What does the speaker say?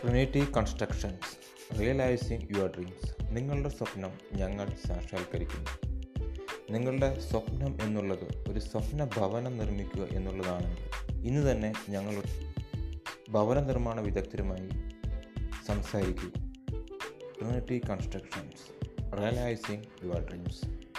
Trinity constructions realising your dreams നിങ്ങളുടെ സ്വപ്നം ഞങ്ങൾ സാക്ഷാത്കരിക്കുന്നു. നിങ്ങളുടെ സ്വപ്നം എന്നുള്ളത് ഒരു സ്വപ്ന ഭവനം നിർമ്മിക്കുക എന്നുള്ളതാണെങ്കിൽ ഇന്ന് തന്നെ ഞങ്ങൾ ഭവന നിർമ്മാണ വിദഗ്ധരുമായി സംസാരിക്കുക Trinity constructions realising your dreams